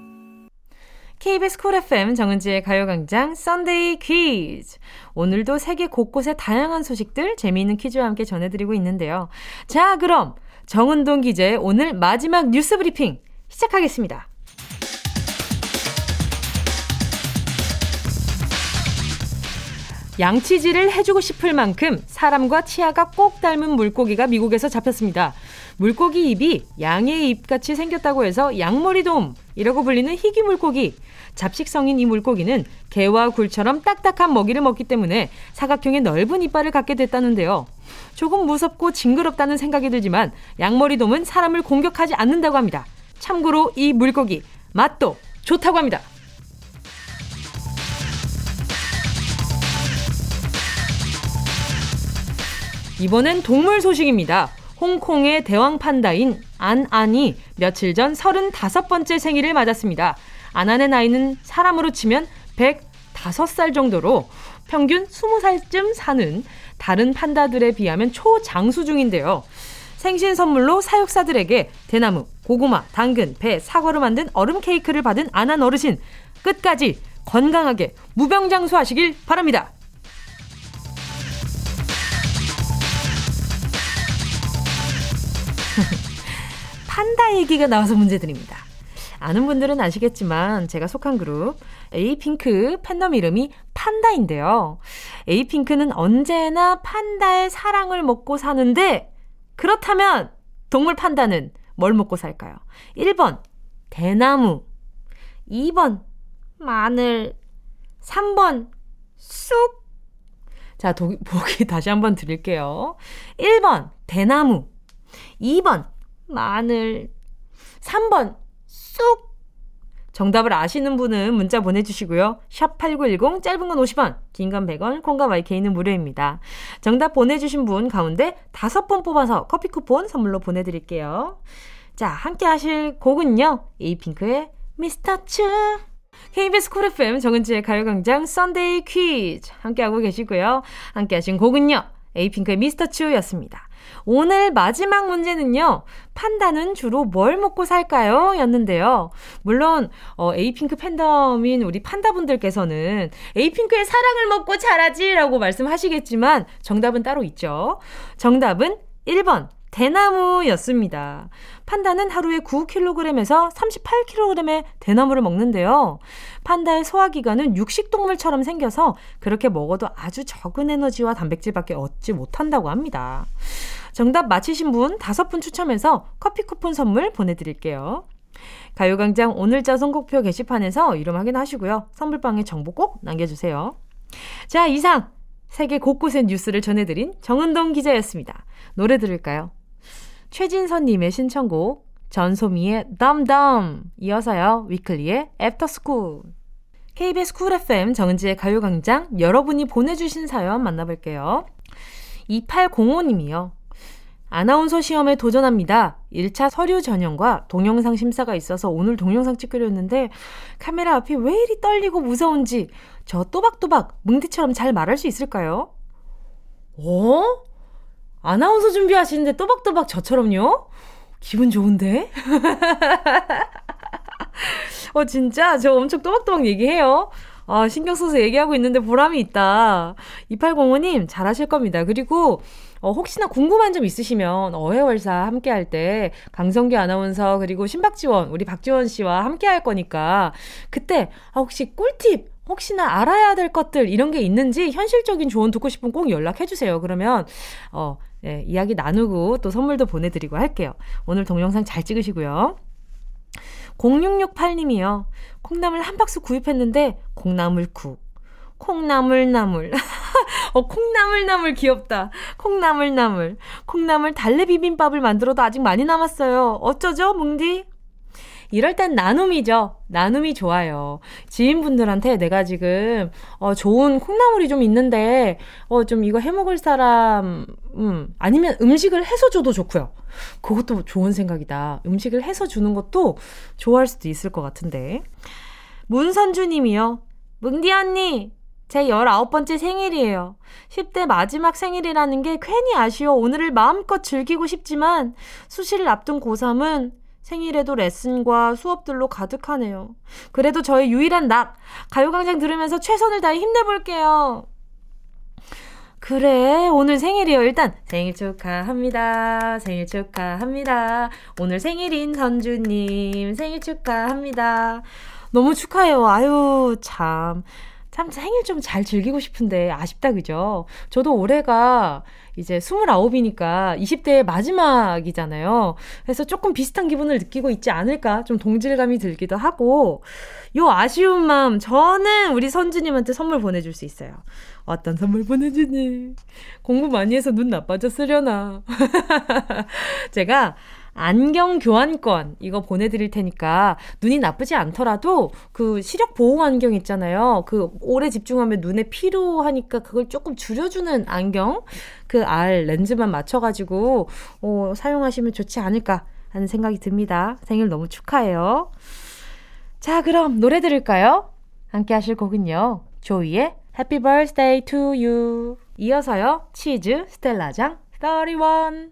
KBS Cool FM 정은지의 가요광장 Sunday 퀴즈. 오늘도 세계 곳곳의 다양한 소식들 재미있는 퀴즈와 함께 전해드리고 있는데요. 자, 그럼 정은동 기자의 오늘 마지막 뉴스 브리핑 시작하겠습니다. 양치질을 해주고 싶을 만큼 사람과 치아가 꼭 닮은 물고기가 미국에서 잡혔습니다. 물고기 입이 양의 입같이 생겼다고 해서 양머리돔이라고 불리는 희귀 물고기. 잡식성인 이 물고기는 개와 굴처럼 딱딱한 먹이를 먹기 때문에 사각형의 넓은 이빨을 갖게 됐다는데요. 조금 무섭고 징그럽다는 생각이 들지만 양머리돔은 사람을 공격하지 않는다고 합니다. 참고로 이 물고기 맛도 좋다고 합니다. 이번엔 동물 소식입니다. 홍콩의 대왕 판다인 안안이 며칠 전 35번째 생일을 맞았습니다. 아난의 나이는 사람으로 치면 105살 정도로 평균 20살쯤 사는 다른 판다들에 비하면 초장수 중인데요. 생신 선물로 사육사들에게 대나무, 고구마, 당근, 배, 사과로 만든 얼음 케이크를 받은 아난 어르신. 끝까지 건강하게 무병장수하시길 바랍니다. 판다 얘기가 나와서 문제 드립니다. 아는 분들은 아시겠지만 제가 속한 그룹 에이핑크 팬덤 이름이 판다인데요. 에이핑크는 언제나 판다의 사랑을 먹고 사는데 그렇다면 동물 판다는 뭘 먹고 살까요? 1번 대나무 2번 마늘 3번 쑥 자, 도, *laughs* 보기 다시 한번 드릴게요. 1번 대나무 2번 마늘 3번 쑥 정답을 아시는 분은 문자 보내주시고요. 샵 8910, 짧은 건 50원, 긴 건 100원, 콩과 YK는 무료입니다. 정답 보내주신 분 가운데 다섯 분 뽑아서 커피 쿠폰 선물로 보내드릴게요. 자, 함께 하실 곡은요. 에이핑크의 미스터 츄. KBS Cool FM 정은지의 가요광장 Sunday 퀴즈 함께하고 계시고요. 함께 하신 곡은요. 에이핑크의 Mr. Chu였습니다. 오늘 마지막 문제는요. 판다는 주로 뭘 먹고 살까요? 였는데요. 물론 어, 에이핑크 팬덤인 우리 판다분들께서는 에이핑크의 사랑을 먹고 자라지라고 말씀하시겠지만 정답은 따로 있죠. 정답은 1번 대나무였습니다. 판다는 하루에 9kg에서 38kg의 대나무를 먹는데요. 판다의 소화기관은 육식동물처럼 생겨서 그렇게 먹어도 아주 적은 에너지와 단백질밖에 얻지 못한다고 합니다. 정답 맞히신 분 다섯 분 추첨해서 커피 쿠폰 선물 보내드릴게요. 가요광장 오늘자 선곡표 게시판에서 이름 확인하시고요. 선물방에 정보 꼭 남겨주세요. 자, 이상 세계 곳곳의 뉴스를 전해드린 정은동 기자였습니다. 노래 들을까요? 최진선님의 신청곡 전소미의 Dumb Dumb 이어서요 위클리의 After School KBS Cool FM 정은지의 가요광장 여러분이 보내주신 사연 만나볼게요 2805님이요 아나운서 시험에 도전합니다. 1차 서류 전형과 동영상 심사가 있어서 오늘 동영상 찍기로 했는데 카메라 앞이 왜 이리 떨리고 무서운지 저 또박또박 뭉디처럼 잘 말할 수 있을까요? 어? 아나운서 준비하시는데 또박또박 저처럼요? 기분 좋은데? *laughs* 어, 진짜? 저 엄청 또박또박 얘기해요. 아, 신경 써서 얘기하고 있는데 보람이 있다. 2805님, 잘하실 겁니다. 그리고, 어, 혹시나 궁금한 점 있으시면, 어해월사 함께 할 때, 강성기 아나운서, 그리고 신박지원, 우리 박지원 씨와 함께 할 거니까, 그때, 아, 혹시 꿀팁, 혹시나 알아야 될 것들, 이런 게 있는지, 현실적인 조언 듣고 싶으면 꼭 연락해 주세요. 그러면, 어, 예, 이야기 나누고 또 선물도 보내드리고 할게요. 오늘 동영상 잘 찍으시고요. 0668님이요. 콩나물 한 박스 구입했는데 콩나물국. 콩나물나물. *laughs* 어, 콩나물나물 귀엽다. 콩나물나물. 콩나물 달래 비빔밥을 만들어도 아직 많이 남았어요. 어쩌죠, 뭉디? 이럴 땐 나눔이죠. 나눔이 좋아요. 지인분들한테 내가 지금 어 좋은 콩나물이 좀 있는데 어 좀 이거 해 먹을 사람 음 아니면 음식을 해서 줘도 좋고요. 그것도 좋은 생각이다. 음식을 해서 주는 것도 좋아할 수도 있을 것 같은데. 문선주 님이요. 뭉디 언니, 제 19번째 생일이에요. 10대 마지막 생일이라는 게 괜히 아쉬워 오늘을 마음껏 즐기고 싶지만 수시를 앞둔 고3은 생일에도 레슨과 수업들로 가득하네요. 그래도 저의 유일한 낙, 가요광장 들으면서 최선을 다해 힘내볼게요. 그래, 오늘 생일이요. 일단 생일 축하합니다. 생일 축하합니다. 오늘 생일인 선주님 생일 축하합니다. 너무 축하해요. 아유, 참. 참 생일 좀 잘 즐기고 싶은데 아쉽다 그죠? 저도 올해가 이제 29이니까 20대의 마지막이잖아요. 그래서 조금 비슷한 기분을 느끼고 있지 않을까 좀 동질감이 들기도 하고 요 아쉬운 마음 저는 우리 선주님한테 선물 보내줄 수 있어요. 어떤 선물 보내주니? 공부 많이 해서 눈 나빠졌으려나? *laughs* 제가 안경 교환권 이거 보내드릴 테니까 눈이 나쁘지 않더라도 그 시력 보호 안경 있잖아요. 그 오래 집중하면 눈에 피로하니까 그걸 조금 줄여주는 안경 그 알 렌즈만 맞춰가지고 어, 사용하시면 좋지 않을까 하는 생각이 듭니다. 생일 너무 축하해요. 자 그럼 노래 들을까요? 함께 하실 곡은요. 조이의 Happy Birthday to You 이어서요. 치즈 스텔라장 31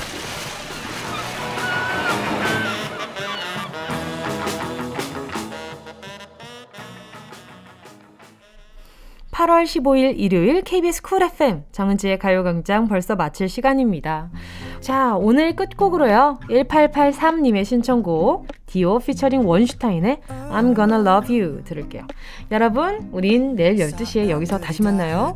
8월 15일 일요일 KBS 쿨 FM 정은지의 가요광장 벌써 마칠 시간입니다. 자, 오늘 끝곡으로요. 1883님의 신청곡 디오 피처링 원슈타인의 I'm Gonna Love You 들을게요. 여러분, 우린 내일 12시에 여기서 다시 만나요.